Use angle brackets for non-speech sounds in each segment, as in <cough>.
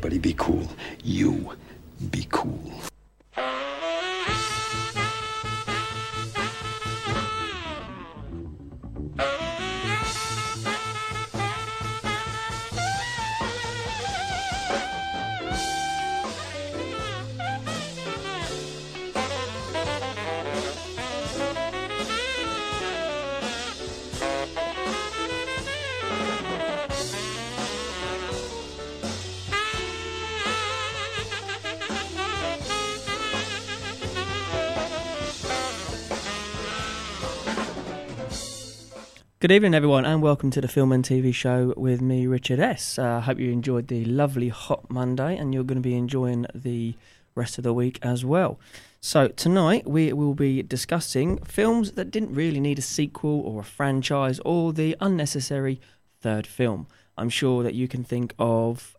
Everybody be cool. You be cool. Good evening, everyone, and welcome to the Film and TV show with me, Richard S. I uh, hope you enjoyed the lovely hot Monday, and you're going to be enjoying the rest of the week as well. So, tonight we will be discussing films that didn't really need a sequel or a franchise or the unnecessary third film. I'm sure that you can think of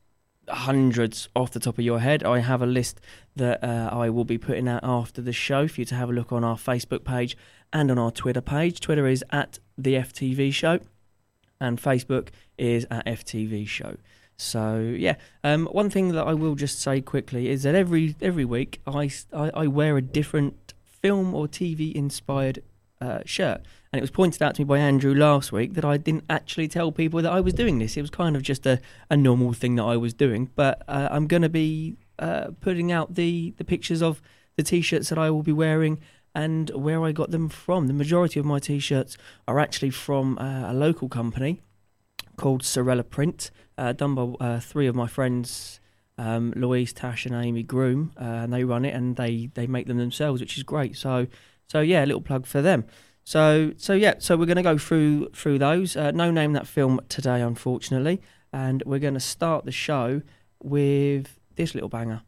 hundreds off the top of your head. I have a list that uh, I will be putting out after the show for you to have a look on our Facebook page and on our Twitter page. Twitter is at the FTV Show, and Facebook is at FTV Show. So yeah, um, one thing that I will just say quickly is that every every week I, I, I wear a different film or TV inspired uh, shirt. And it was pointed out to me by Andrew last week that I didn't actually tell people that I was doing this. It was kind of just a, a normal thing that I was doing. But uh, I'm going to be uh, putting out the, the pictures of the t shirts that I will be wearing and where I got them from. The majority of my t shirts are actually from uh, a local company called Sorella Print, uh, done by three of my friends. Um, Louise, Tash, and Amy Groom, and they run it, and they, they make them themselves, which is great. So so yeah, a little plug for them. So so yeah, so we're going to go through through those. Uh, no name that film today, unfortunately, and we're going to start the show with this little banger.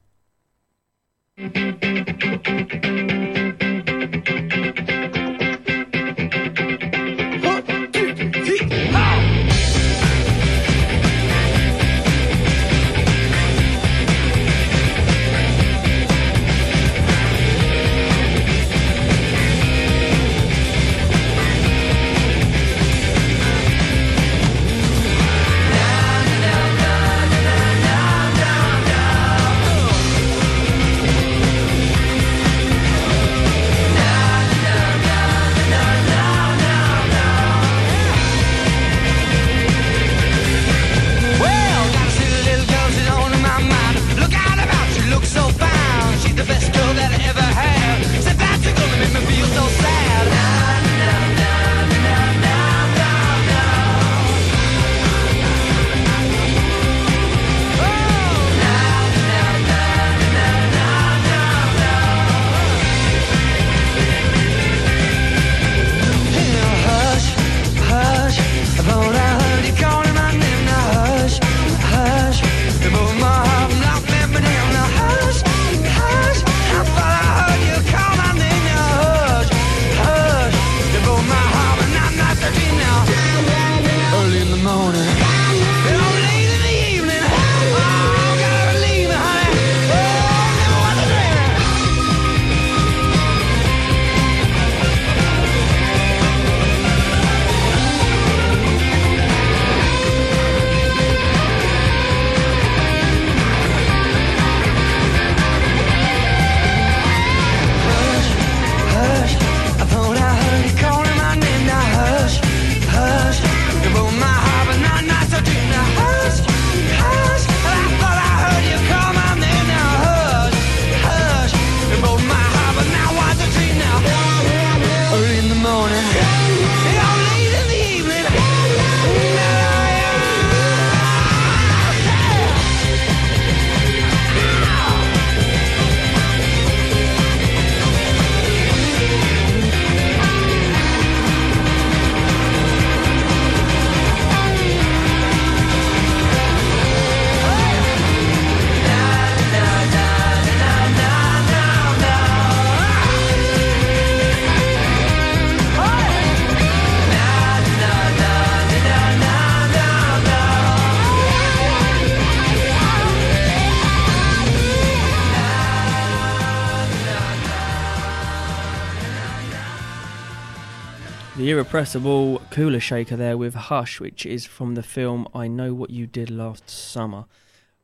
Irrepressible Kula Shaker there with Hush, which is from the film I Know What You Did Last Summer.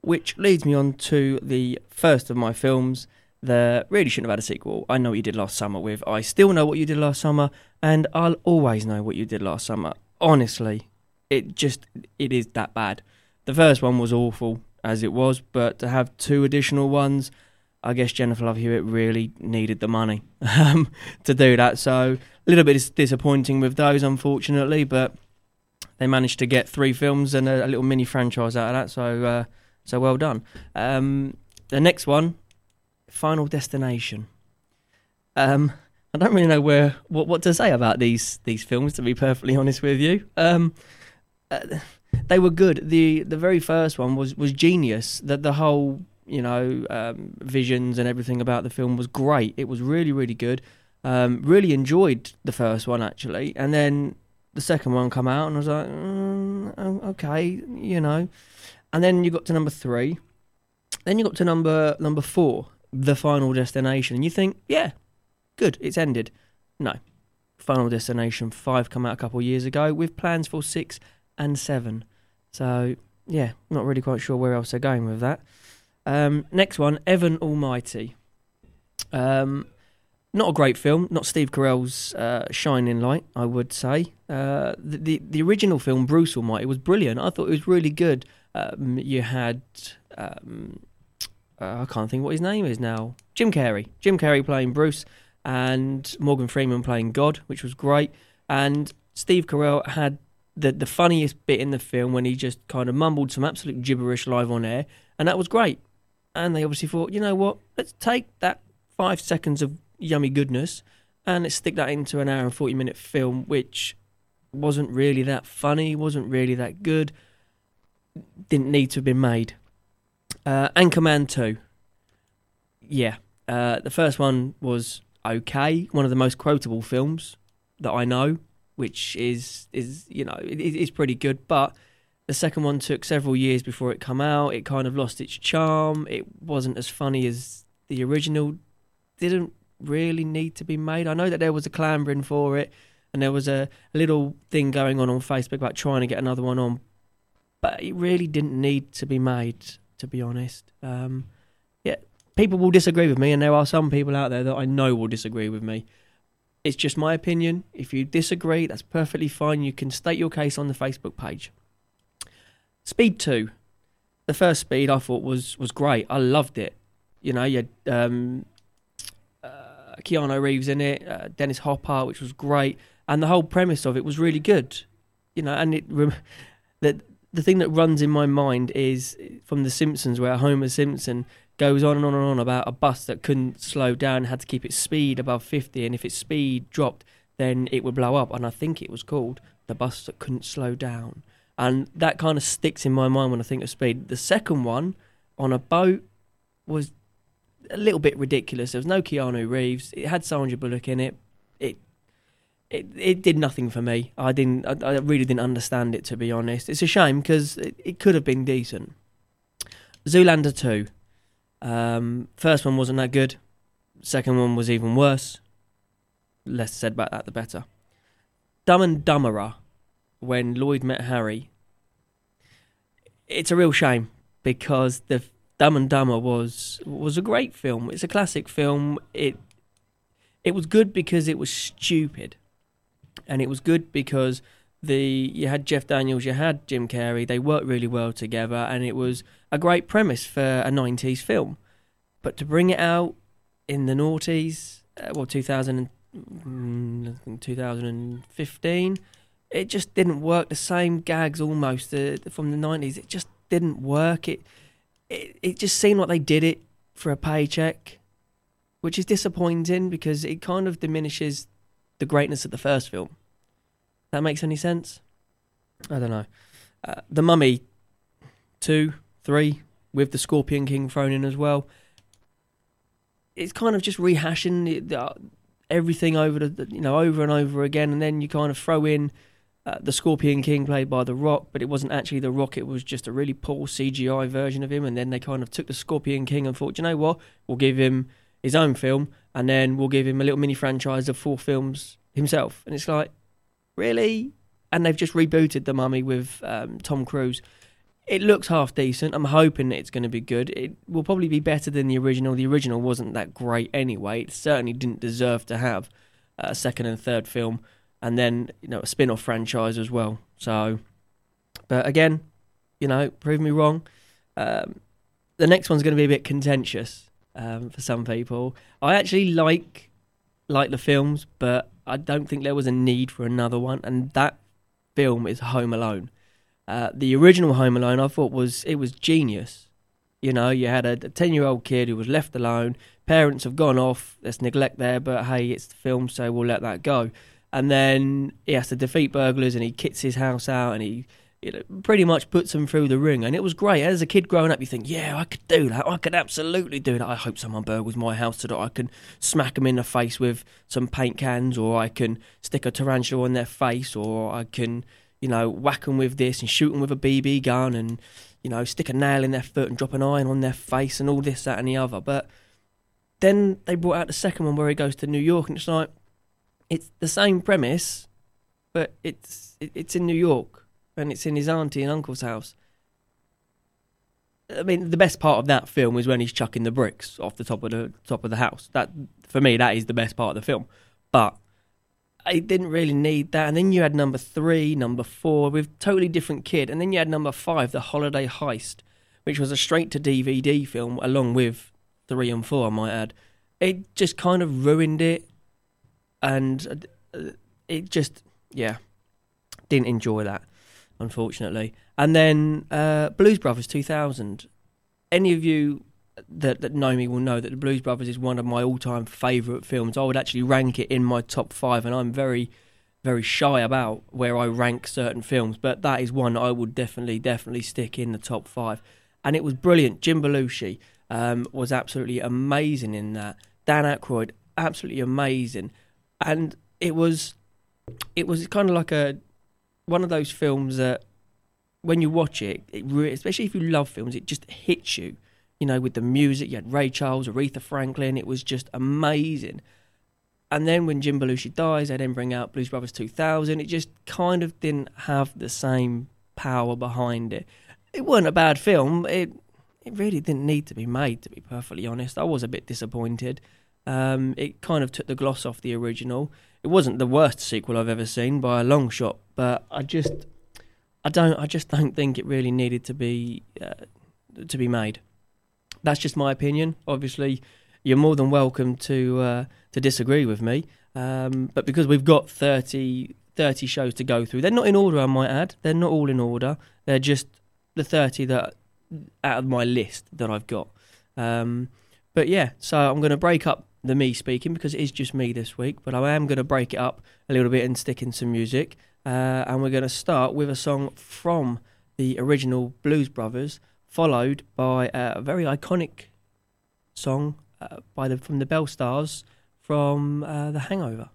which leads me on to the first of my films that really shouldn't have had a sequel. I know what you did last summer with I Still Know What You Did Last Summer, and I'll always know what you did last summer. Honestly, it just, it is that bad. The first one was awful as it was, but to have two additional ones, I guess Jennifer Love Hewitt really needed the money um, <laughs> to do that. So a little bit disappointing with those, unfortunately, but they managed to get three films and a, a little mini franchise out of that. So uh, so well done. Um, the next one, Final Destination. Um, I don't really know where what what to say about these these films. To be perfectly <laughs> honest with you, um, uh, they were good. the The very first one was was genius. That the whole you know um, visions and everything about the film was great. It was really really good. Um, really enjoyed the first one actually, and then the second one come out, and I was like, mm, okay, you know. And then you got to number three. Then you got to number number four, the Final Destination, and you think, yeah, good, it's ended. No, Final Destination five come out a couple of years ago with plans for six and seven. So yeah, not really quite sure where else they're going with that. Um, next one, Evan Almighty. Um, not a great film, not Steve Carell's uh, shining light, I would say. Uh, the, the, the original film, Bruce Almighty, was brilliant. I thought it was really good. Um, you had um, uh, I can't think what his name is now. Jim Carrey. Jim Carrey playing Bruce, and Morgan Freeman playing God, which was great. And Steve Carell had the the funniest bit in the film when he just kind of mumbled some absolute gibberish live on air, and that was great. And they obviously thought, you know what? Let's take that five seconds of yummy goodness and let's stick that into an hour and 40 minute film, which wasn't really that funny, wasn't really that good, didn't need to have been made. Uh, Anchorman 2. Yeah. Uh, the first one was okay, one of the most quotable films that I know, which is, is you know, it, it's pretty good, but the second one took several years before it come out. It kind of lost its charm. It wasn't as funny as the original. Didn't really need to be made. I know that there was a clambering for it, and there was a, a little thing going on on Facebook about trying to get another one on, but it really didn't need to be made. To be honest, um, yeah, people will disagree with me, and there are some people out there that I know will disagree with me. It's just my opinion. If you disagree, that's perfectly fine. You can state your case on the Facebook page. Speed two, the first Speed I thought was was great. I loved it. You know, you had um, Keanu Reeves in it, uh, Dennis Hopper, which was great, and the whole premise of it was really good. You know, and it <laughs> the the thing that runs in my mind is from The Simpsons, where Homer Simpson goes on and on and on about a bus that couldn't slow down, had to keep its speed above fifty, and if its speed dropped, then it would blow up. And I think it was called the bus that couldn't slow down, and that kind of sticks in my mind when I think of speed. The second one on a boat was a little bit ridiculous. There was no Keanu Reeves. It had Sandra Bullock in it. It it it did nothing for me. I didn't. I, I really didn't understand it to be honest. It's a shame because it, it, could have been decent. Zoolander two. Um, first one wasn't that good. Second one was even worse. Less said about that, the better. Dumb and Dumberer, when Lloyd met Harry. It's a real shame because the Dumb and Dumber was was a great film. It's a classic film. It it was good because it was stupid, and it was good because the you had Jeff Daniels, you had Jim Carrey. They worked really well together, and it was a great premise for a '90s film. But to bring it out in the noughties, uh, well, 2000 mm, 2015, it just didn't work. The same gags almost uh, from the 90s. It just didn't work. It it, it just seemed like they did it for a paycheck, which is disappointing because it kind of diminishes the greatness of the first film. That makes any sense? I don't know. Uh, the Mummy, two, three, with the Scorpion King thrown in as well. It's kind of just rehashing uh, everything over the, you know over and over again, and then you kind of throw in uh, the Scorpion King played by The Rock, but it wasn't actually The Rock, it was just a really poor CGI version of him. And then they kind of took the Scorpion King and thought, you know what, we'll give him his own film and then we'll give him a little mini franchise of four films himself. And it's like, really? And they've just rebooted The Mummy with um, Tom Cruise. it looks half decent. I'm hoping it's going to be good. It will probably be better than the original. The original wasn't that great anyway. It certainly didn't deserve to have a second and third film, and then you know a spin-off franchise as well. So, but again, you know, prove me wrong. Um, the next one's going to be a bit contentious um, for some people. I actually like like the films, but I don't think there was a need for another one, and that film is Home Alone. Uh, the original Home Alone, I thought was it was genius. You know, you had a ten-year-old kid who was left alone. Parents have gone off. There's neglect there, but hey, it's the film, so we'll let that go. And then he has to defeat burglars, and he kits his house out, and he you know, pretty much puts them through the ring. And it was great. As a kid growing up, you think, yeah, I could do that. I could absolutely do that. I hope someone burgles my house so that I can smack them in the face with some paint cans, or I can stick a tarantula on their face, or I can you know, whack them with this and shoot them with a BB gun and, you know, stick a nail in their foot and drop an iron on their face and all this, that, and the other. But then they brought out the second one where he goes to New York and it's like, it's the same premise, but it's it's in New York and it's in his auntie and uncle's house. I mean, the best part of that film is when he's chucking the bricks off the top of the top of the house. That for me, that is the best part of the film. But I didn't really need that. And then you had number three, number four with totally different kid. And then you had number five, The Holiday Heist, which was a straight to DVD film along with three and four, I might add. It just kind of ruined it. And uh, it just, yeah, didn't enjoy that, unfortunately. And then uh, Blues Brothers 2000. Any of you that, that know me will know that the Blues Brothers is one of my all-time favourite films. I would actually rank it in my top five, and I'm very, very shy about where I rank certain films. But that is one I would definitely, definitely stick in the top five. And it was brilliant. Jim Belushi um, was absolutely amazing in that. Dan Aykroyd, absolutely amazing. And it was, it was kind of like a one of those films that when you watch it, it especially if you love films, it just hits you you know, with the music. You had Ray Charles, Aretha Franklin. It was just amazing. And then when Jim Belushi dies, they then bring out Blues Brothers 2000. It just kind of didn't have the same power behind it. It wasn't a bad film. It it really didn't need to be made, to be perfectly honest. I was a bit disappointed. Um, it kind of took the gloss off the original. It wasn't the worst sequel I've ever seen by a long shot, but I just, I don't, I just don't think it really needed to be, uh, to be made that's just my opinion. Obviously, you're more than welcome to uh, to disagree with me. Um, but because we've got 30, 30 shows to go through, they're not in order. I might add, they're not all in order. They're just the thirty that out of my list that I've got. Um, but yeah, so I'm going to break up the me speaking because it is just me this week. But I am going to break it up a little bit and stick in some music. Uh, and we're going to start with a song from the original Blues Brothers followed by a very iconic song uh, by the from the Belle Stars from uh, The Hangover.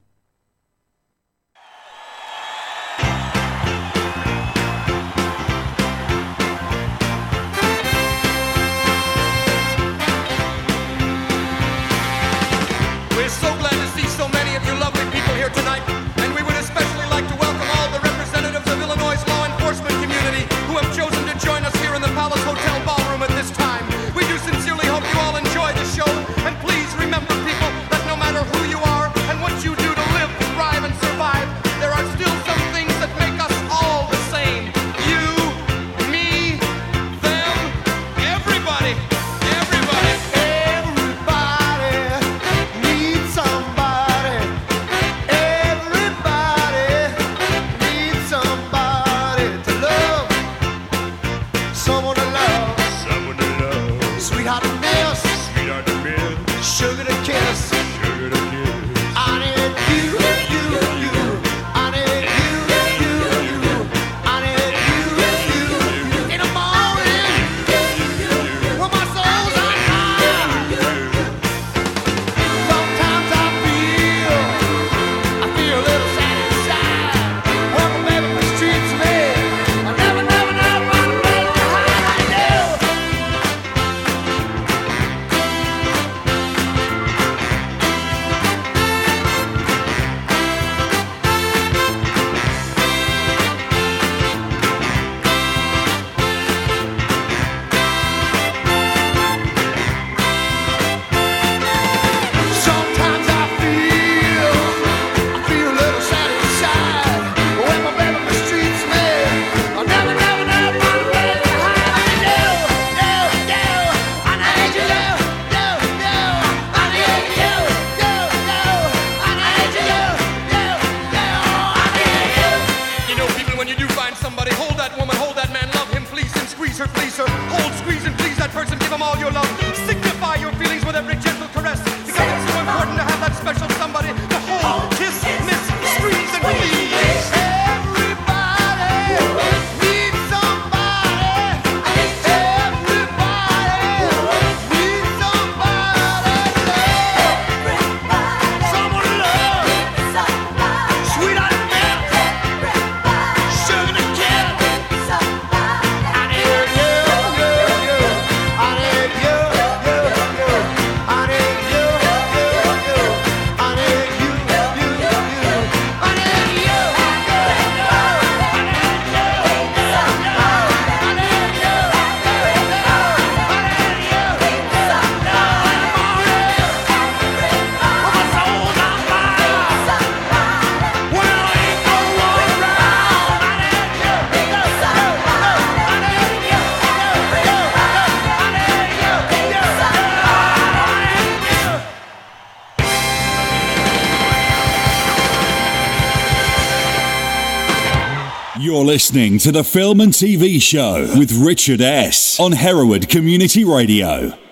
Listening to the Film and TV Show with Richard S. on Hereward Community Radio.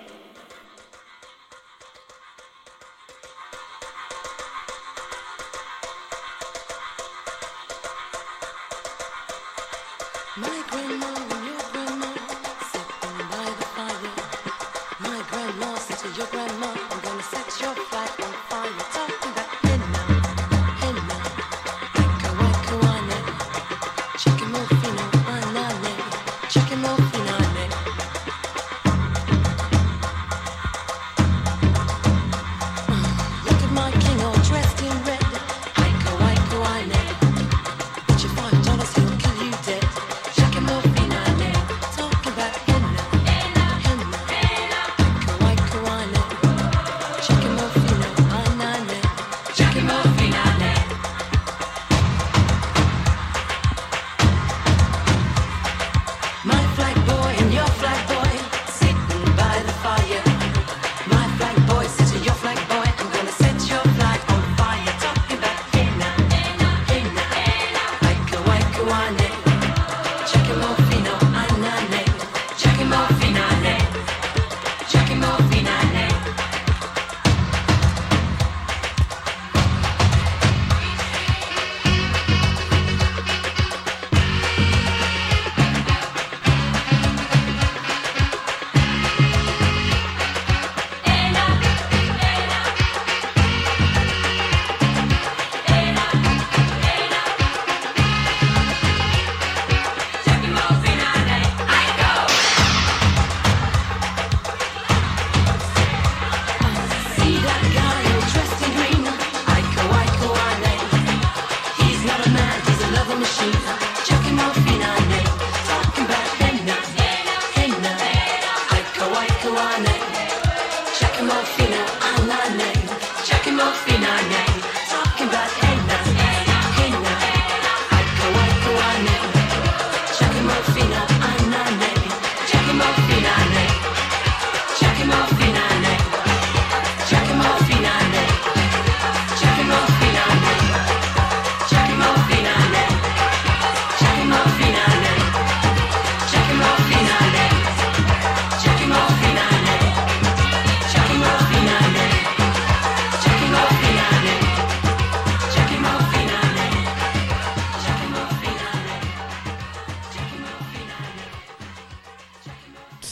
check him out.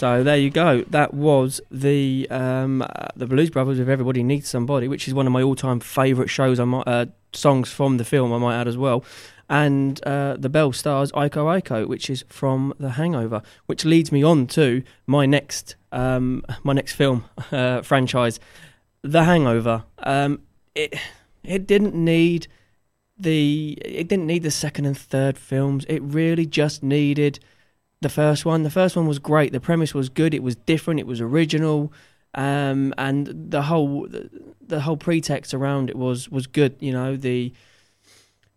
So there you go. That was the um, uh, the Blues Brothers with "Everybody Needs Somebody," which is one of my all-time favourite shows. I might uh, songs from the film. I might add as well, and uh, the Belle Stars Iko Iko, which is from The Hangover, which leads me on to my next um, my next film <laughs> uh, franchise, The Hangover. Um, it it didn't need the it didn't need the second and third films. It really just needed the first one. The first one was great. The premise was good. It was different. It was original, um, and the whole the, whole pretext around it was was good. You know the.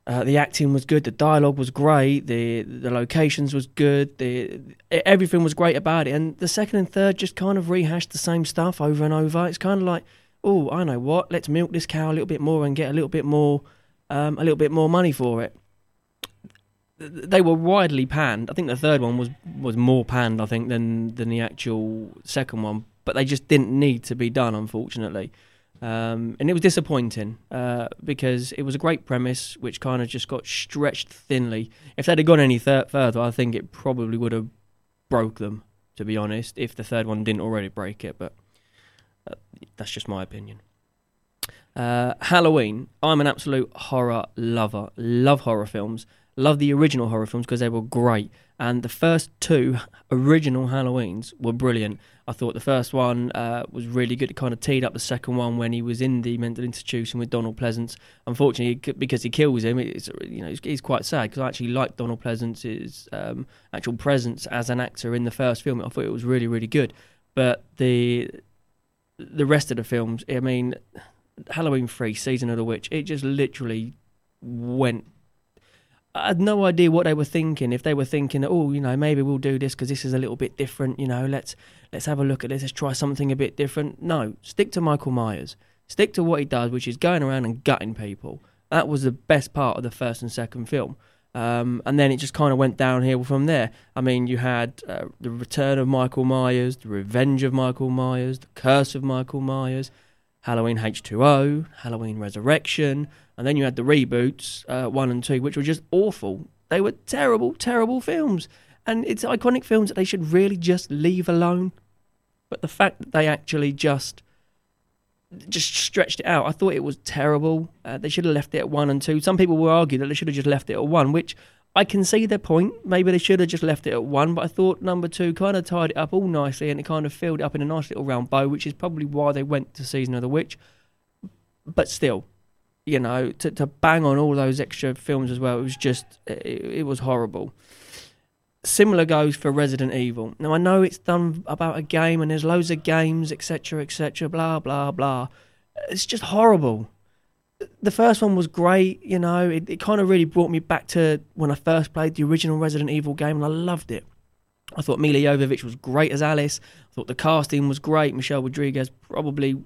Uh, the acting was good. The dialogue was great. The the locations was good. The everything was great about it. And the second and third just kind of rehashed the same stuff over and over. It's kind of like, oh, I know what. Let's milk this cow a little bit more and get a little bit more, um, a little bit more money for it they were widely panned. I think the third one was was more panned, I think, than than the actual second one. But they just didn't need to be done, unfortunately. Um, and it was disappointing uh, because it was a great premise, which kind of just got stretched thinly. If they'd have gone any thir- further, I think it probably would have broke them. To be honest, if the third one didn't already break it, but uh, that's just my opinion. Uh, Halloween. I'm an absolute horror lover. Love horror films. Love the original horror films because they were great. And the first two original Halloweens were brilliant. I thought the first one uh, was really good. It kind of teed up the second one when he was in the mental institution with Donald Pleasence. Unfortunately, because he kills him, it's you know he's quite sad because I actually liked Donald Pleasence's um, actual presence as an actor in the first film. I thought it was really really good. But the the rest of the films, I mean, Halloween Three, Season of the Witch, it just literally went I had no idea what they were thinking. If they were thinking, oh, you know, maybe we'll do this because this is a little bit different. You know, let's let's have a look at this. Let's try something a bit different. No, stick to Michael Myers. Stick to what he does, which is going around and gutting people. That was the best part of the first and second film. Um, and then it just kind of went downhill from there. I mean, you had uh, the return of Michael Myers, the revenge of Michael Myers, the curse of Michael Myers, Halloween H2O, Halloween Resurrection, and then you had the reboots, uh, one and two, which were just awful. They were terrible, terrible films. And it's iconic films that they should really just leave alone. But the fact that they actually just just stretched it out. I thought it was terrible. Uh, they should have left it at one and two. Some people will argue that they should have just left it at one, which I can see their point. Maybe they should have just left it at one, but I thought number two kind of tied it up all nicely and it kind of filled it up in a nice little round bow, which is probably why they went to Season of the Witch. But still, you know, to, to bang on all those extra films as well, it was just, it, it was horrible. Similar goes for Resident Evil. Now I know it's done about a game and there's loads of games, etc., etc., blah blah blah. It's just horrible. The first one was great, you know. It, it kind of really brought me back to when I first played the original Resident Evil game, and I loved it. I thought Milla Jovovich was great as Alice. I thought the casting was great. Michelle Rodriguez probably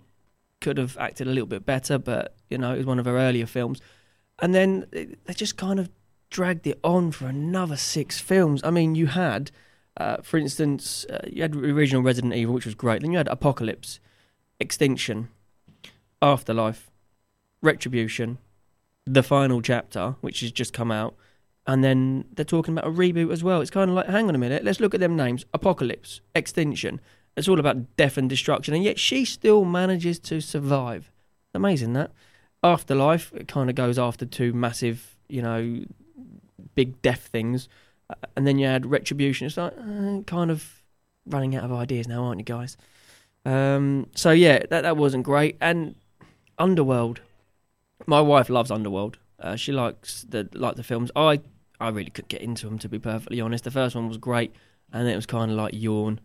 could have acted a little bit better, but you know, it was one of her earlier films. And then they just kind of dragged it on for another six films. I mean, you had, uh, for instance, uh, you had original Resident Evil, which was great. Then you had Apocalypse, Extinction, Afterlife, Retribution, the final chapter, which has just come out, and then they're talking about a reboot as well. It's kind of like, hang on a minute, let's look at them names: Apocalypse, Extinction. It's all about death and destruction, and yet she still manages to survive. Amazing that. Afterlife it kind of goes after two massive, you know, big death things, uh, and then you had Retribution. It's like uh, kind of running out of ideas now, aren't you guys? Um, so yeah, that that wasn't great. And Underworld, my wife loves Underworld. Uh, she likes the like the films. I I really couldn't get into them to be perfectly honest. The first one was great, and it was kind of like yawn,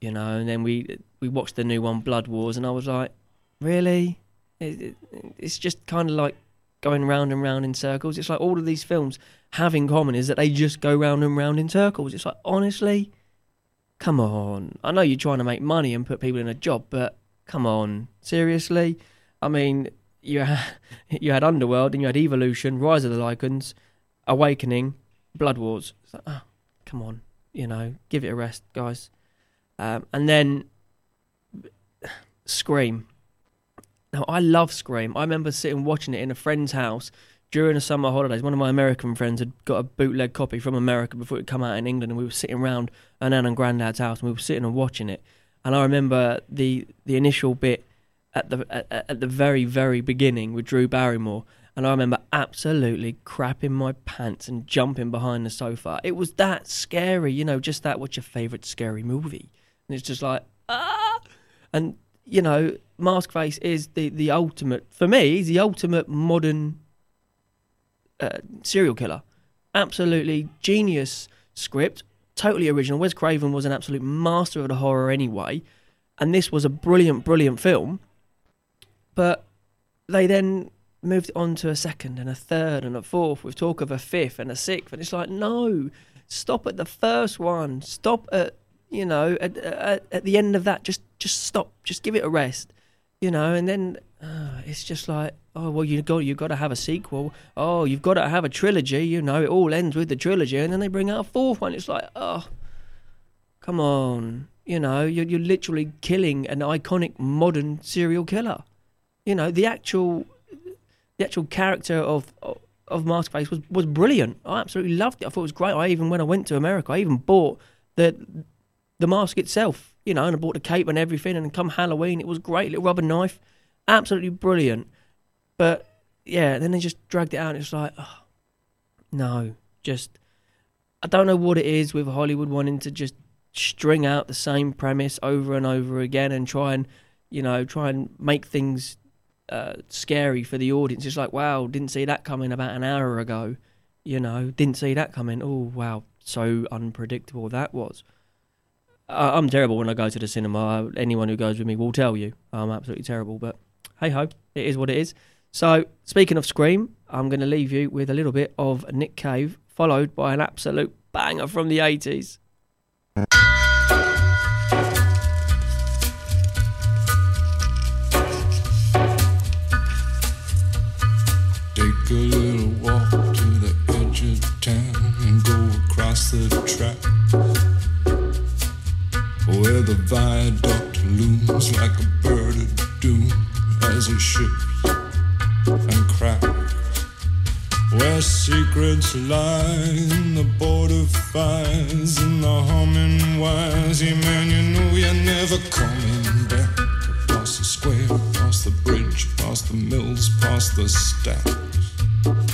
you know. And then we we watched the new one, Blood Wars, and I was like, really? It, it, it's just kind of like going round and round in circles. It's like all of these films have in common is that they just go round and round in circles. It's like honestly, come on. I know you're trying to make money and put people in a job, but come on, seriously. I mean, you had, you had Underworld and you had Evolution, Rise of the Lycans, Awakening, Blood Wars. Like, oh, come on, you know, give it a rest, guys. Um, and then Scream. Now, I love Scream. I remember sitting watching it in a friend's house during the summer holidays. One of my American friends had got a bootleg copy from America before it come out in England, and we were sitting around an Nan and Grandad's house, and we were sitting and watching it. And I remember the the initial bit at the at, at the very very beginning with Drew Barrymore, and I remember absolutely crapping my pants and jumping behind the sofa. It was that scary, you know, just that. What's your favourite scary movie? And it's just like ah, and you know, Mask Face is the, the ultimate, for me, he's the ultimate modern uh, serial killer. Absolutely genius script, totally original. Wes Craven was an absolute master of the horror anyway, and this was a brilliant, brilliant film. But they then moved on to a second and a third and a fourth with talk of a fifth and a sixth, and it's like, no, stop at the first one, stop at you know, at, at, at the end of that, just just stop, just give it a rest, you know, and then uh, it's just like, oh well, you got you got to have a sequel. Oh, you've got to have a trilogy. You know, it all ends with the trilogy, and then they bring out a fourth one. It's like, oh, come on, you know, you're you're literally killing an iconic modern serial killer. You know, the actual the actual character of of Maskface was was brilliant. I absolutely loved it. I thought it was great. I even when I went to America, I even bought the the mask itself, you know, and I bought the cape and everything. And come Halloween, it was great. Little rubber knife, absolutely brilliant. But yeah, then they just dragged it out. And it's like, oh, no, just I don't know what it is with Hollywood wanting to just string out the same premise over and over again and try and you know try and make things uh, scary for the audience. It's like, wow, didn't see that coming about an hour ago. You know, didn't see that coming. Oh wow, so unpredictable that was. I'm terrible when I go to the cinema. Anyone who goes with me will tell you I'm absolutely terrible. But hey ho, it is what it is. So speaking of Scream, I'm going to leave you with a little bit of Nick Cave, followed by an absolute banger from the 80s. the viaduct looms like a bird of doom as it shifts and cracks. Where secrets lie in the border fires and the humming wires. Yeah, man, you know you're never coming back. Across the square, past the bridge, past the mills, past the stacks.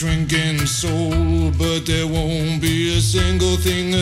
shrinking soul, but there won't be a single thing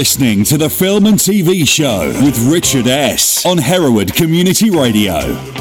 listening to the Film and TV Show with Richard S. on Hereward Community Radio.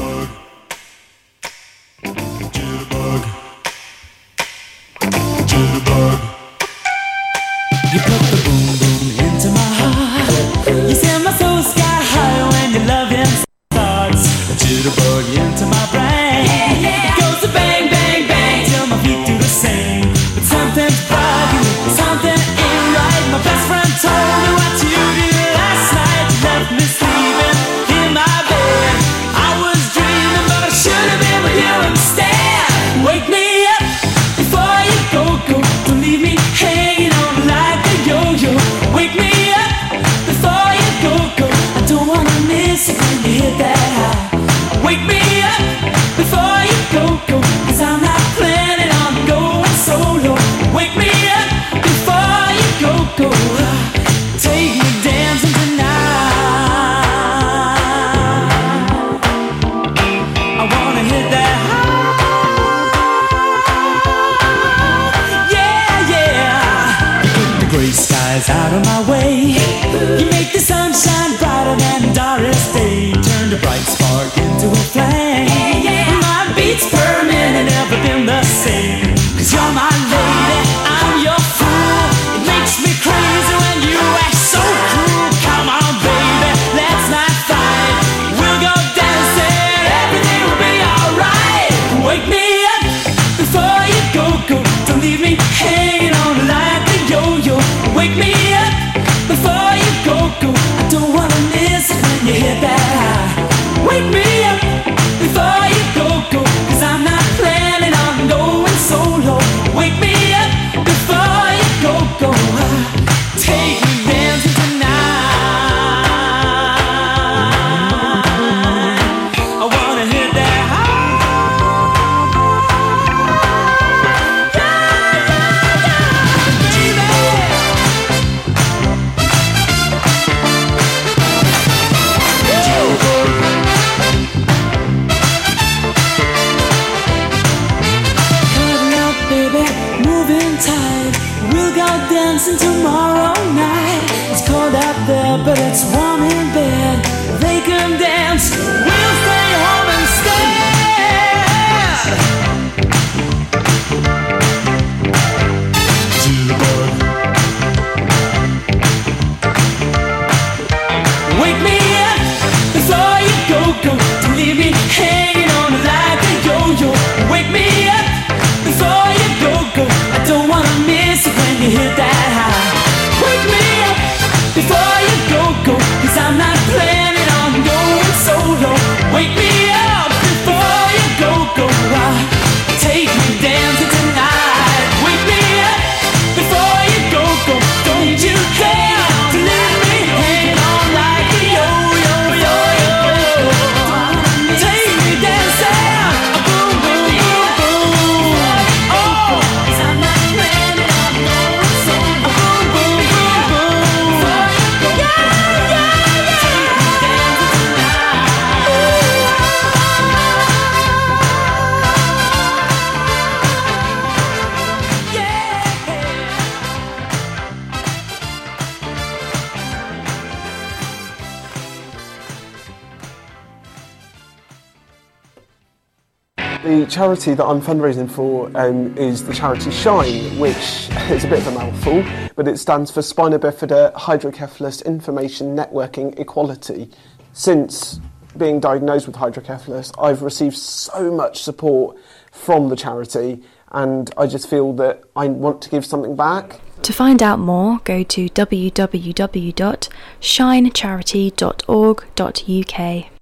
Charity that I'm fundraising for um, is the charity Shine, which <laughs> is a bit of a mouthful, but it stands for Spina Bifida Hydrocephalus Information Networking Equality. Since being diagnosed with hydrocephalus, I've received so much support from the charity, and I just feel that I want to give something back. To find out more, go to www.shinecharity.org.uk.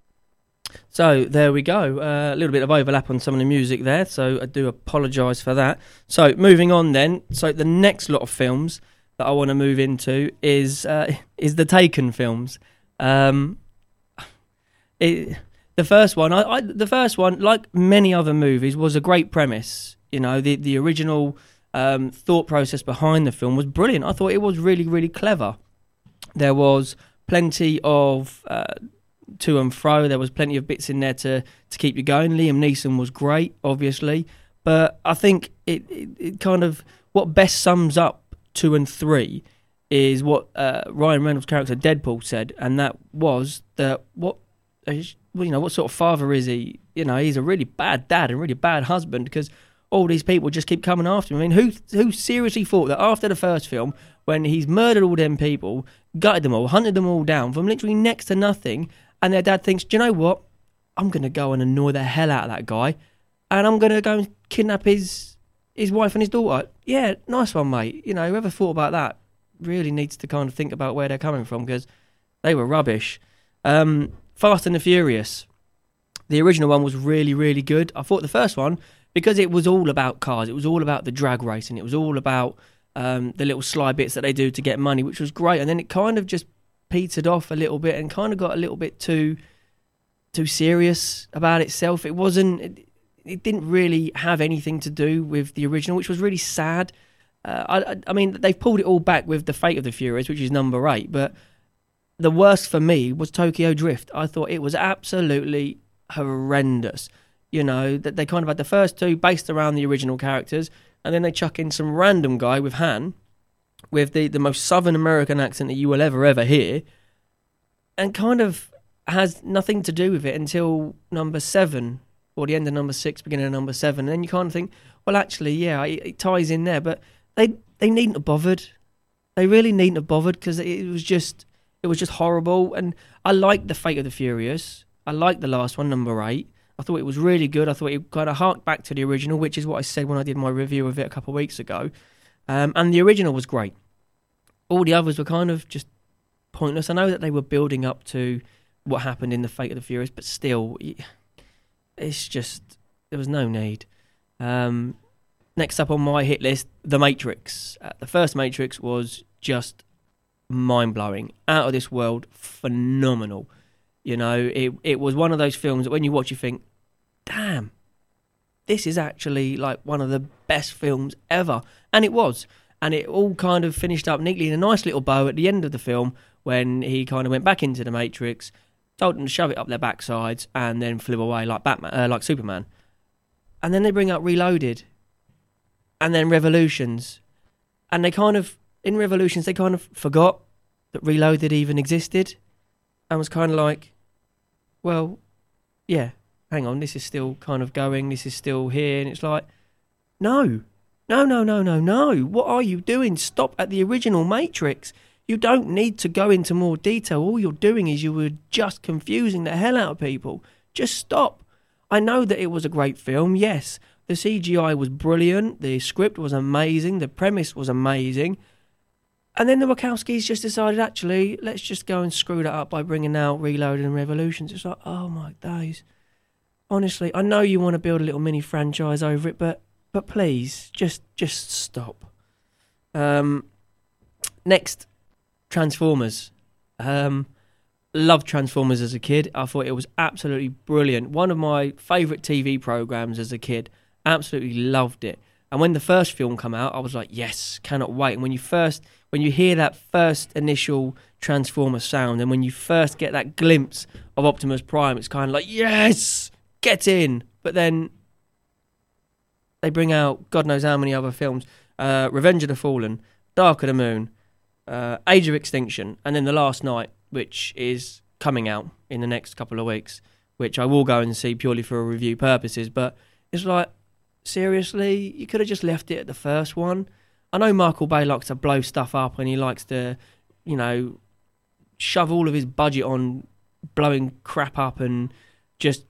So there we go. Uh, a little bit of overlap on some of the music there, so I do apologise for that. So moving on then. So the next lot of films that I want to move into is uh, <laughs> is the Taken films. Um, <sighs> it, the first one, I, I, the first one, like many other movies, was a great premise. You know, the the original um, thought process behind the film was brilliant. I thought it was really, really clever. There was plenty of uh, to and fro. There was plenty of bits in there to to keep you going. Liam Neeson was great, obviously, but I think it, it, it kind of what best sums up two and three is what uh, Ryan Reynolds' character Deadpool said, and that was that what uh, you know what sort of father is he? You know, he's a really bad dad and really bad husband because all these people just keep coming after him. I mean, who who seriously thought that after the first film, when he's murdered all them people, gutted them all, hunted them all down from literally next to nothing, and their dad thinks, do you know what? I'm gonna go and annoy the hell out of that guy, and I'm gonna go and kidnap his his wife and his daughter. Yeah, nice one, mate. You know, whoever thought about that really needs to kind of think about where they're coming from because they were rubbish. Um, Fast and the Furious. The original one was really, really good. I thought the first one because it was all about cars. It was all about the drag racing. It was all about um, the little sly bits that they do to get money, which was great. And then it kind of just petered off a little bit and kind of got a little bit too too serious about itself. It wasn't. It, it didn't really have anything to do with the original, which was really sad. Uh, I, I mean, they've pulled it all back with the Fate of the Furious, which is number eight. But the worst for me was Tokyo Drift. I thought it was absolutely horrendous you know, that they kind of had the first two based around the original characters, and then they chuck in some random guy with Han, with the, the most Southern American accent that you will ever, ever hear, and kind of has nothing to do with it until number seven, or the end of number six, beginning of number seven. And then you kind of think, well, actually, yeah, it, it ties in there, but they they needn't have bothered. They really needn't have bothered because it was just it was just horrible. And I liked the Fate of the Furious. I liked the last one, number eight. I thought it was really good. I thought it kind of harked back to the original, which is what I said when I did my review of it a couple of weeks ago. Um, and the original was great. All the others were kind of just pointless. I know that they were building up to what happened in the Fate of the Furious, but still, it's just there was no need. Um, next up on my hit list, The Matrix. Uh, the first Matrix was just mind blowing, out of this world, phenomenal. You know, it it was one of those films that when you watch, you think, "Damn, this is actually like one of the best films ever," and it was. And it all kind of finished up neatly in a nice little bow at the end of the film when he kind of went back into the Matrix, told them to shove it up their backsides, and then flew away like Batman, uh, like Superman. And then they bring up Reloaded, and then Revolutions, and they kind of in Revolutions they kind of forgot that Reloaded even existed, and was kind of like, well, yeah, hang on, this is still kind of going, this is still here, and it's like, no, no, no, no, no, no. What are you doing? Stop at the original Matrix. You don't need to go into more detail. All you're doing is you were just confusing the hell out of people. Just stop. I know that it was a great film, yes. The CGI was brilliant, the script was amazing, the premise was amazing. And then the Wachowskis just decided, actually, let's just go and screw that up by bringing out Reloaded and Revolutions. It's like, oh my days. Honestly, I know you want to build a little mini franchise over it, but but please, just just stop. Um, next, Transformers. Um, loved Transformers as a kid. I thought it was absolutely brilliant. One of my favourite TV programs as a kid. Absolutely loved it. And when the first film came out, I was like, yes, cannot wait. And when you first when you hear that first initial Transformer sound and when you first get that glimpse of Optimus Prime, it's kind of like, yes, get in. But then they bring out God knows how many other films uh, Revenge of the Fallen, Dark of the Moon, uh, Age of Extinction, and then The Last Knight, which is coming out in the next couple of weeks, which I will go and see purely for review purposes. But It's like seriously, you could have just left it at the first one. I know Michael Bay likes to blow stuff up and he likes to, you know, shove all of his budget on blowing crap up and just,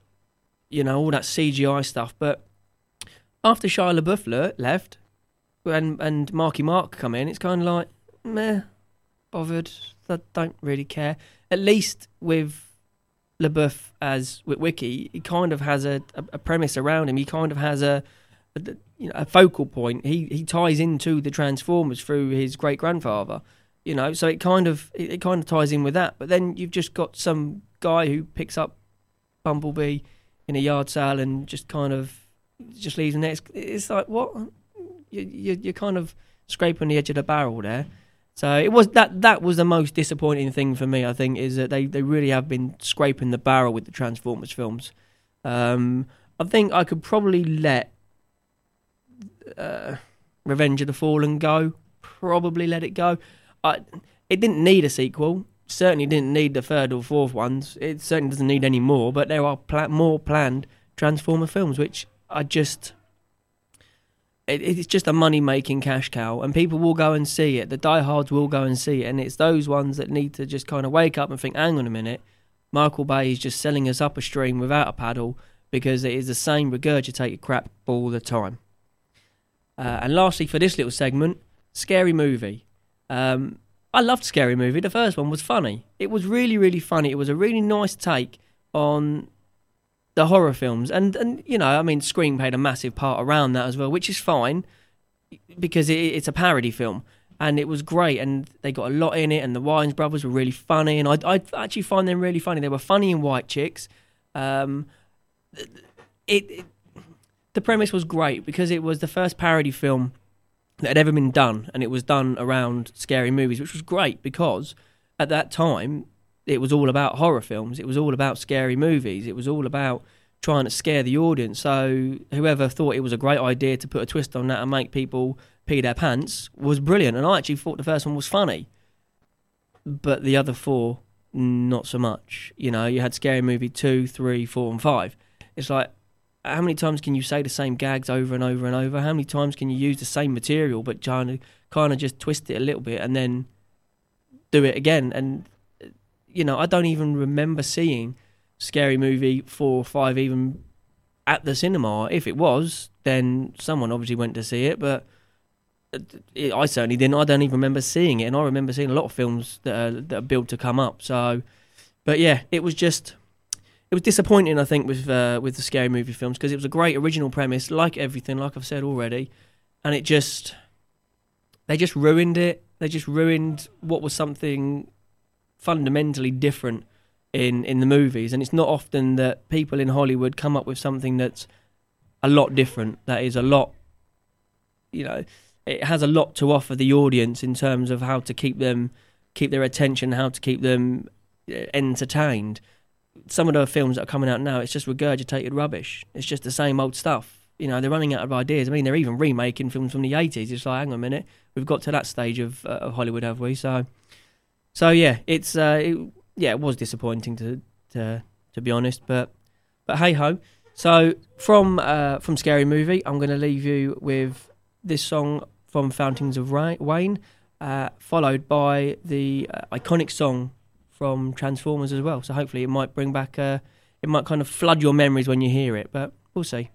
you know, all that CGI stuff. But after Shia LaBeouf left and and Marky Mark come in, it's kind of like, meh, bothered. I don't really care. At least with LaBeouf as Witwicky, he kind of has a, a, a premise around him. He kind of has a, a you know a focal point. He he ties into the Transformers through his great grandfather. You know, so it kind of it, it kind of ties in with that. But then you've just got some guy who picks up Bumblebee in a yard sale and just kind of just leaves the next. It's like what you, you you're kind of scraping the edge of the barrel there. So it was that that was the most disappointing thing for me. I think is that they, they really have been scraping the barrel with the Transformers films. Um, I think I could probably let uh, Revenge of the Fallen go. Probably let it go. I, it didn't need a sequel. Certainly didn't need the third or fourth ones. It certainly doesn't need any more. But there are pla- more planned Transformer films, which are just it, it's just a money making cash cow, and people will go and see it. The diehards will go and see it, and it's those ones that need to just kind of wake up and think, hang on a minute, Michael Bay is just selling us up a stream without a paddle because it is the same regurgitated crap all the time. Uh, and lastly, for this little segment, scary movie. Um, I loved Scary Movie. The first one was funny. It was really, really funny. It was a really nice take on the horror films, and and you know, I mean, Scream played a massive part around that as well, which is fine because it, it's a parody film, and it was great, and they got a lot in it, and the Wayans brothers were really funny, and I I actually find them really funny. They were funny in White Chicks. Um, it, it the premise was great because it was the first parody film that had ever been done, and it was done around scary movies, which was great because at that time it was all about horror films. It was all about scary movies. It was all about trying to scare the audience. So whoever thought it was a great idea to put a twist on that and make people pee their pants was brilliant. And I actually thought the first one was funny, but the other four not so much. You know, you had Scary Movie two, three, four, and five. It's like how many times can you say the same gags over and over and over? How many times can you use the same material but kind of kind of just twist it a little bit and then do it again? And you know, I don't even remember seeing Scary Movie four or five even at the cinema. If it was, then someone obviously went to see it, but it, I certainly didn't. I don't even remember seeing it, and I remember seeing a lot of films that are, that are built to come up. So, but yeah, it was just it was disappointing. I think with uh, with the scary movie films because it was a great original premise, like everything, like I've said already, and it just they just ruined it. They just ruined what was something fundamentally different in in the movies, and it's not often that people in Hollywood come up with something that's a lot different. That is a lot, you know, it has a lot to offer the audience in terms of how to keep them keep their attention, how to keep them uh, entertained. Some of the films that are coming out now, it's just regurgitated rubbish. It's just the same old stuff. You know, they're running out of ideas. I mean, they're even remaking films from the 80s. It's like, hang on a minute, we've got to that stage of, uh, of Hollywood, have we? So, so yeah, it's uh, it, yeah, it was disappointing to to to be honest, but but hey ho. So from uh, from Scary Movie, I'm going to leave you with this song from Fountains of Wayne, uh, followed by the uh, iconic song from Transformers as well. So hopefully it might bring back, uh, it might kind of flood your memories when you hear it, but we'll see.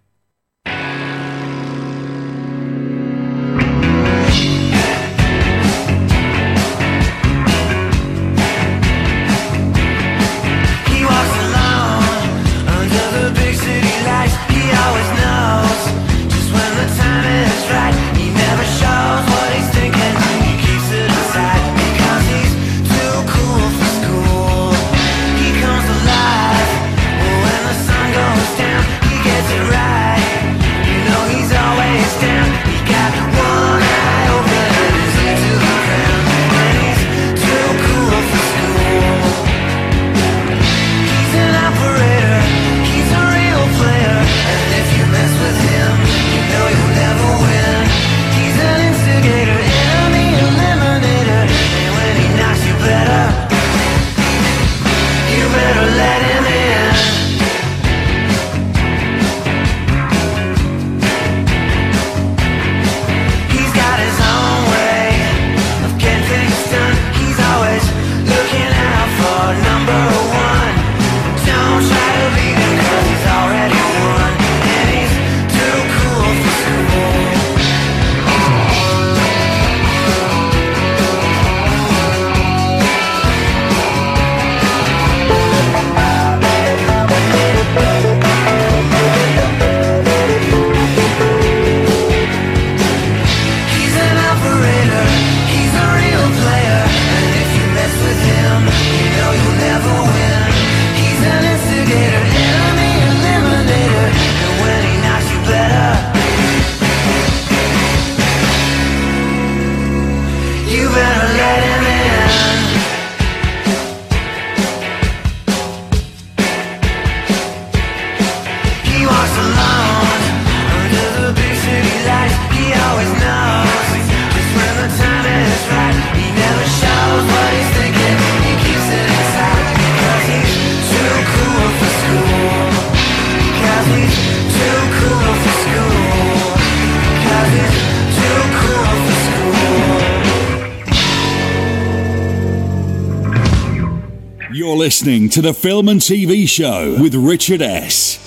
Listening to the Film and TV Show with Richard S.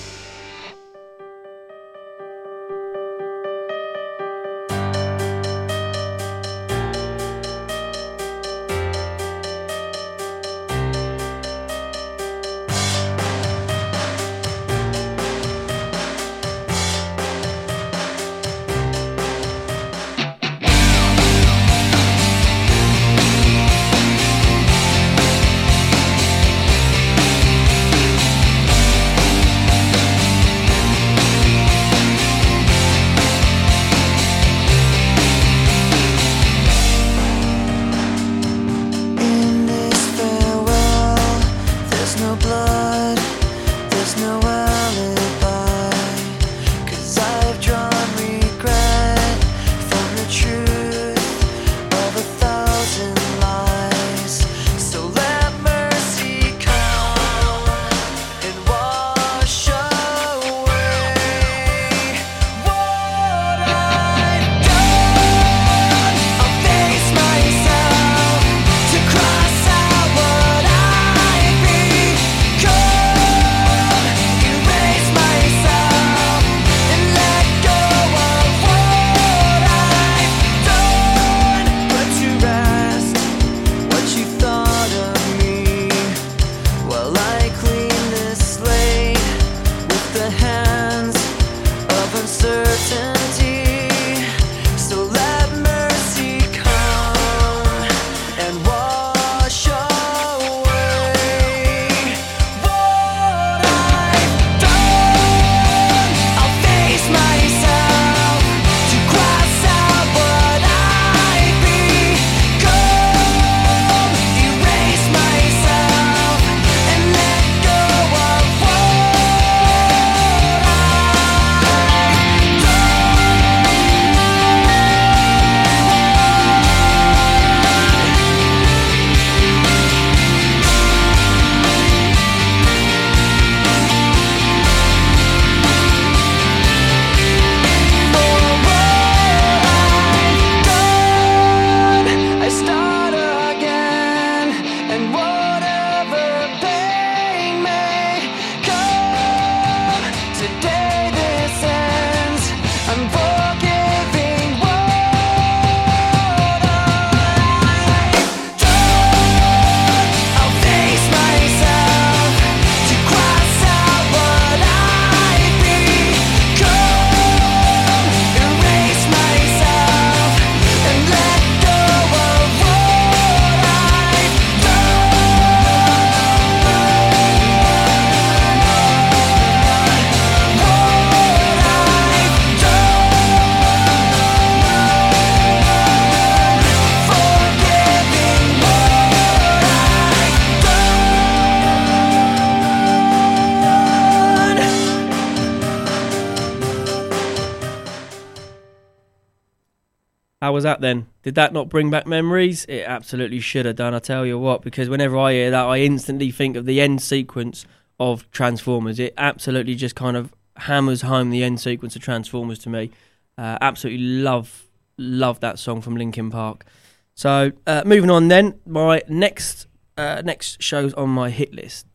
was that then? Did that not bring back memories? It absolutely should have done, I tell you what, because whenever I hear that, I instantly think of the end sequence of Transformers. It absolutely just kind of hammers home the end sequence of Transformers to me. Uh, absolutely love, love that song from Linkin Park. So, uh, moving on then, my next uh, next shows on my hit list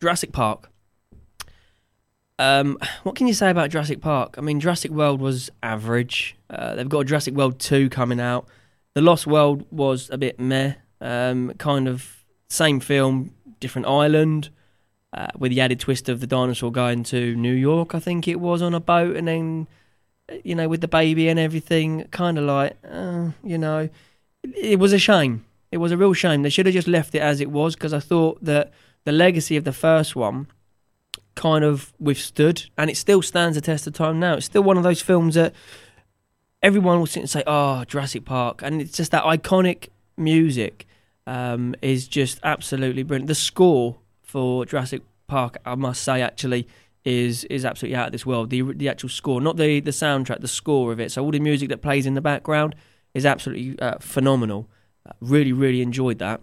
Jurassic Park. Um, what can you say about Jurassic Park? I mean, Jurassic World was average. Uh, they've got Jurassic World 2 coming out. The Lost World was a bit meh. Um, kind of same film, different island, uh, with the added twist of the dinosaur going to New York, I think it was, on a boat, and then, uh, you know, with the baby and everything. Kind of like, uh, you know, it was a shame. It was a real shame. They should have just left it as it was because I thought that the legacy of the first one kind of withstood, and it still stands the test of time now. It's still one of those films that everyone will sit and say, "Oh, Jurassic Park," and it's just that iconic music um, is just absolutely brilliant. The score for Jurassic Park, I must say, actually is is absolutely out of this world. The the actual score, not the the soundtrack, the score of it. So all the music that plays in the background is absolutely uh, phenomenal. Uh, really, really enjoyed that.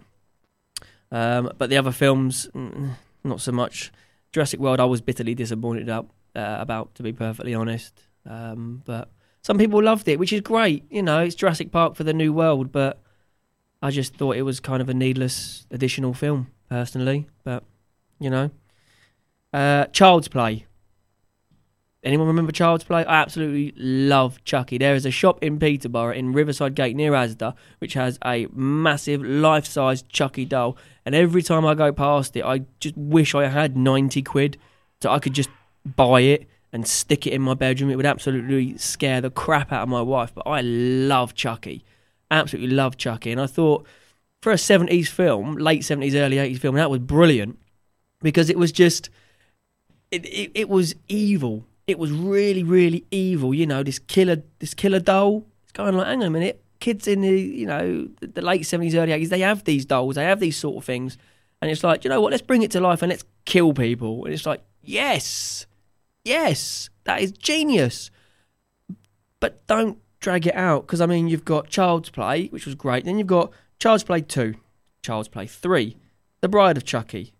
Um, but the other films, mm, not so much. Jurassic World, I was bitterly disappointed up, uh, about, to be perfectly honest. Um, but some people loved it, which is great. You know, it's Jurassic Park for the new world, but I just thought it was kind of a needless additional film, personally. But you know, uh, Child's Play. Anyone remember Child's Play? I absolutely love Chucky. There is a shop in Peterborough in Riverside Gate near Asda which has a massive life size Chucky doll. And every time I go past it, I just wish I had 90 quid so I could just buy it and stick it in my bedroom. It would absolutely scare the crap out of my wife. But I love Chucky. Absolutely love Chucky. And I thought for a 70s film, late 70s, early 80s film, that was brilliant because it was just it, it, it was evil. It was really, really evil. You know, this killer, this killer doll. It's going like, hang on a minute. Kids in the, you know, the, late seventies, early eighties, they have these dolls. They have these sort of things, and it's like, you know what? Let's bring it to life and let's kill people. And it's like, yes, yes, that is genius. But don't drag it out because I mean, you've got Child's Play, which was great. Then you've got Child's Play Two, Child's Play Three, The Bride of Chucky,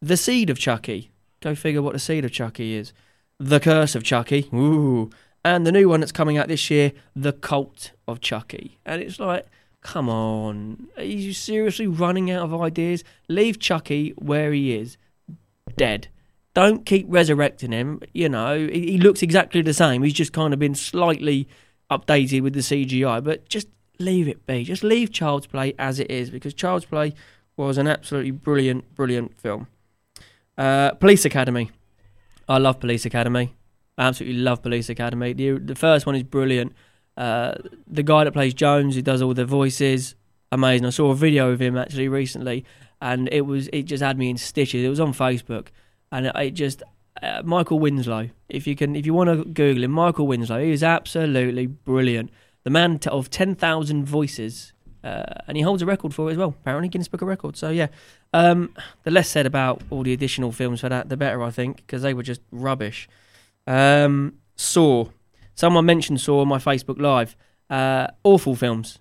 The Seed of Chucky. Go figure what the Seed of Chucky is. The Curse of Chucky. Ooh. And the new one that's coming out this year, The Cult of Chucky. And it's like, come on. Are you seriously running out of ideas? Leave Chucky where he is, dead. Don't keep resurrecting him. You know, he, looks exactly the same. He's just kind of been slightly updated with the CGI, but just leave it be. Just leave Child's Play as it is because Child's Play was an absolutely brilliant, brilliant film. Uh, Police Academy. I love Police Academy. I absolutely love Police Academy. The the first one is brilliant. Uh, the guy that plays Jones, who does all the voices, amazing. I saw a video of him actually recently, and it was it just had me in stitches. It was on Facebook, and it, it just uh, Michael Winslow. If you can, if you want to Google him, Michael Winslow, he is absolutely brilliant. The man t- of ten thousand voices, uh, and he holds a record for it as well. Apparently, Guinness Book of Records. So yeah, um, the less said about all the additional films for that, the better, I think, because they were just rubbish. Um, Saw. Someone mentioned Saw on my Facebook Live. Uh, awful films.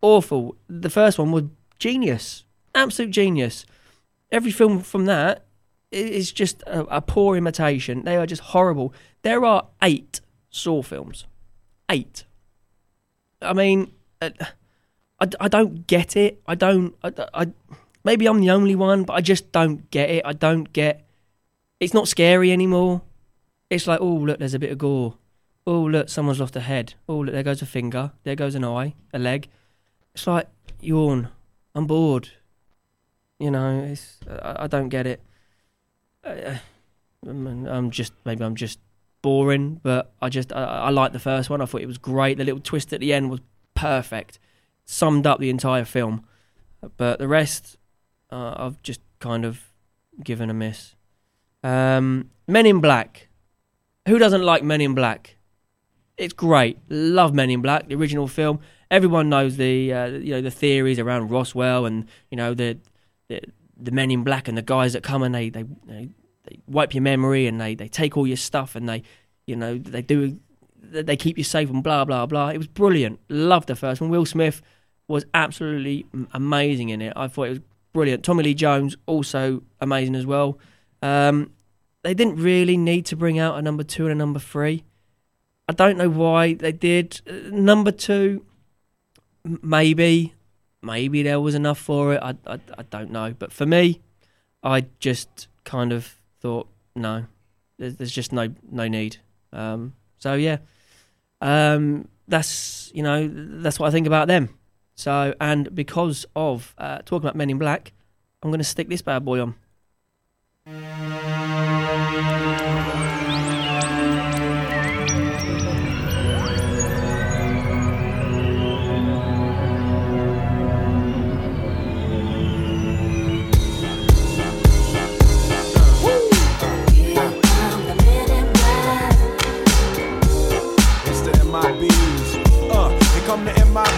Awful. The first one was genius. Absolute genius. Every film from that i- just a, a poor imitation. They are just horrible. There are eight Saw films. Eight. I mean, uh, I, I don't get it. I don't. I, I, maybe I'm the only one, but I just don't get it. I don't get. It's not scary anymore. It's like, oh look, there's a bit of gore. Oh look, someone's lost a head. Oh look, there goes a finger. There goes an eye, a leg. It's like yawn. I'm bored. You know, it's I, I don't get it. Uh, I'm, I'm just maybe I'm just boring, but I just I, I like the first one. I thought it was great. The little twist at the end was perfect. Summed up the entire film. But the rest, uh, I've just kind of given a miss. Um, Men in Black. Who doesn't like Men in Black? It's great. Love Men in Black, the original film. Everyone knows the uh, you know the theories around Roswell and you know the the, the Men in Black and the guys that come and they they, they, they wipe your memory and they, they take all your stuff and they you know they do they keep you safe and blah blah blah. It was brilliant. Loved the first one. Will Smith was absolutely amazing in it. I thought it was brilliant. Tommy Lee Jones also amazing as well. Um, they didn't really need to bring out a number two and a number three. I don't know why they did. Uh, Number two, maybe, maybe there was enough for it. I, I, I don't know. But for me, I just kind of thought, no, there's, there's just no no need. Um, so yeah, um, that's you know that's what I think about them. So and because of uh, talking about Men in Black, I'm going to stick this bad boy on. Uh, come the MIBs.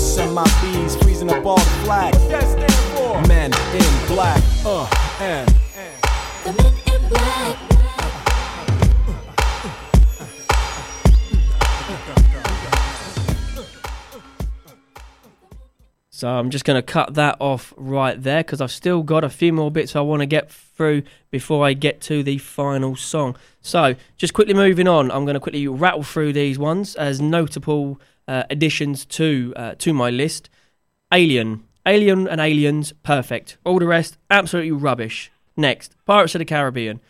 send my bees freezing up all the flag what for men in black uh and The men in black. So I'm just going to cut that off right there because I've still got a few more bits I want to get through before I get to the final song. So just quickly moving on, I'm going to quickly rattle through these ones as notable uh, additions to uh, to my list. Alien, Alien and Aliens, perfect. All the rest, absolutely rubbish. Next, Pirates of the Caribbean.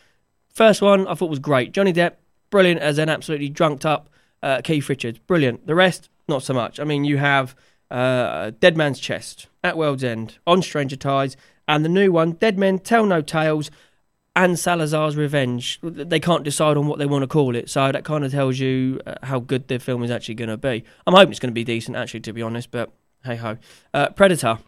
First one I thought was great. Johnny Depp, brilliant as an absolutely drunked up uh, Keith Richards, brilliant. The rest, not so much. I mean, you have uh, Dead Man's Chest, At World's End, On Stranger Tides, and the new one, Dead Men Tell No Tales, and Salazar's Revenge. They can't decide on what they want to call it, so that kind of tells you uh, how good the film is actually going to be. I'm hoping it's going to be decent, actually, to be honest, but hey ho. Uh, Predator,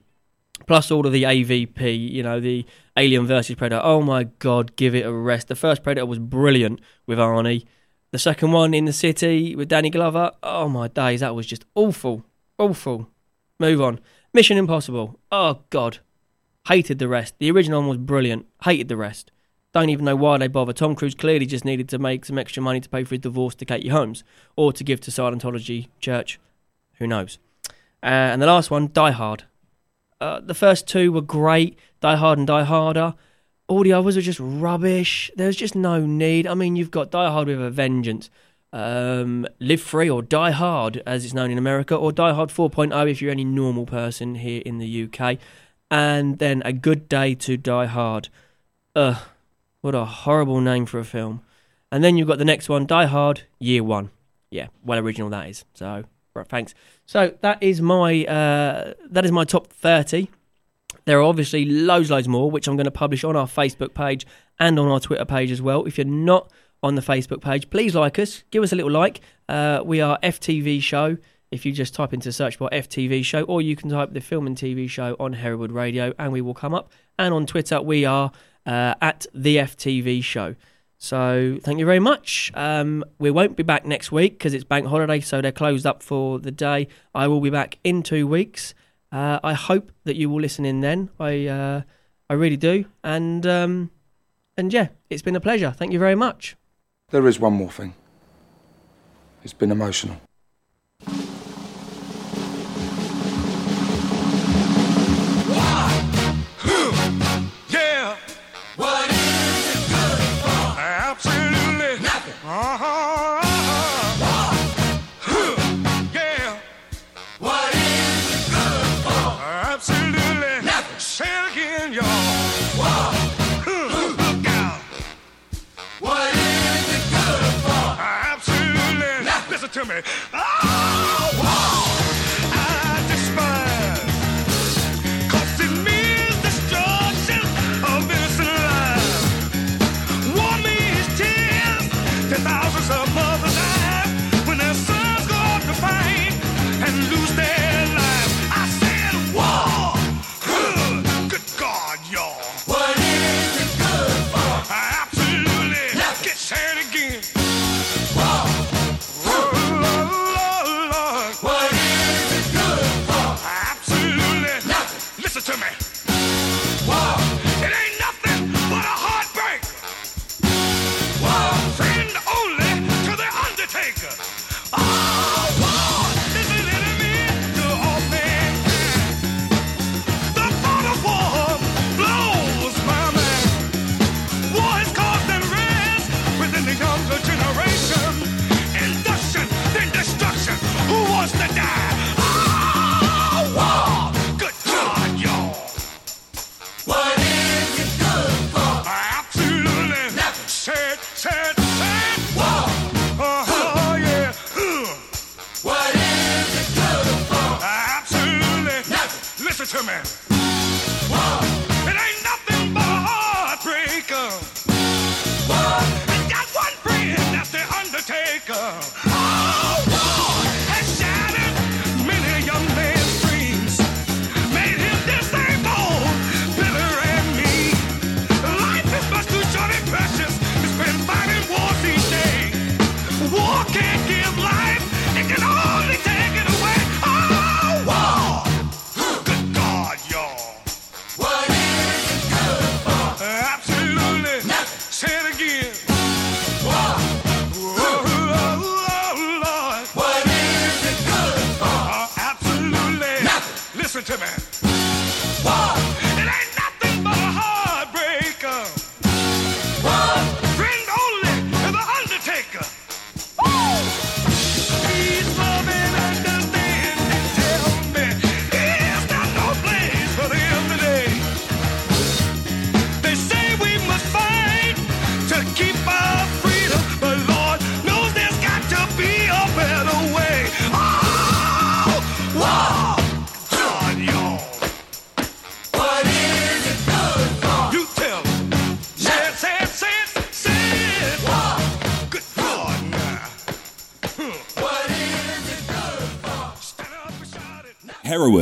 plus all of the AVP, you know, the Alien versus Predator. Oh my god, give it a rest. The first Predator was brilliant with Arnie. The second one in the city with Danny Glover. Oh my days, that was just awful. Awful. Move on. Mission Impossible. Oh god. Hated the rest. The original one was brilliant. Hated the rest. Don't even know why they bother. Tom Cruise clearly just needed to make some extra money to pay for his divorce to Katie Holmes or to give to Scientology Church. Who knows? Uh, and the last one, Die Hard. Uh, the first two were great, Die Hard and Die Harder. All the others were just rubbish. There's just no need. I mean, you've got Die Hard with a Vengeance, um, Live Free or Die Hard, as it's known in America, or Die Hard 4.0 if you're any normal person here in the UK, and then A Good Day to Die Hard. Ugh, what a horrible name for a film. And then you've got the next one, Die Hard Year One. Yeah, well original that is. So, right, thanks. So that is my uh, that is my top thirty. There are obviously loads, loads more, which I'm going to publish on our Facebook page and on our Twitter page as well. If you're not on the Facebook page, please like us, give us a little like. Uh, we are FTV Show. If you just type into search bar FTV Show, or you can type the Film and TV Show on Hereward Radio, and we will come up. And on Twitter, we are uh, at the FTV Show. So thank you very much. Um, we won't be back next week because it's bank holiday, so they're closed up for the day. I will be back in two weeks. Uh, I hope that you will listen in then. I uh, I really do, and um, and yeah, it's been a pleasure. Thank you very much. There is one more thing. It's been emotional. To me.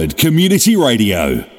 Community Radio.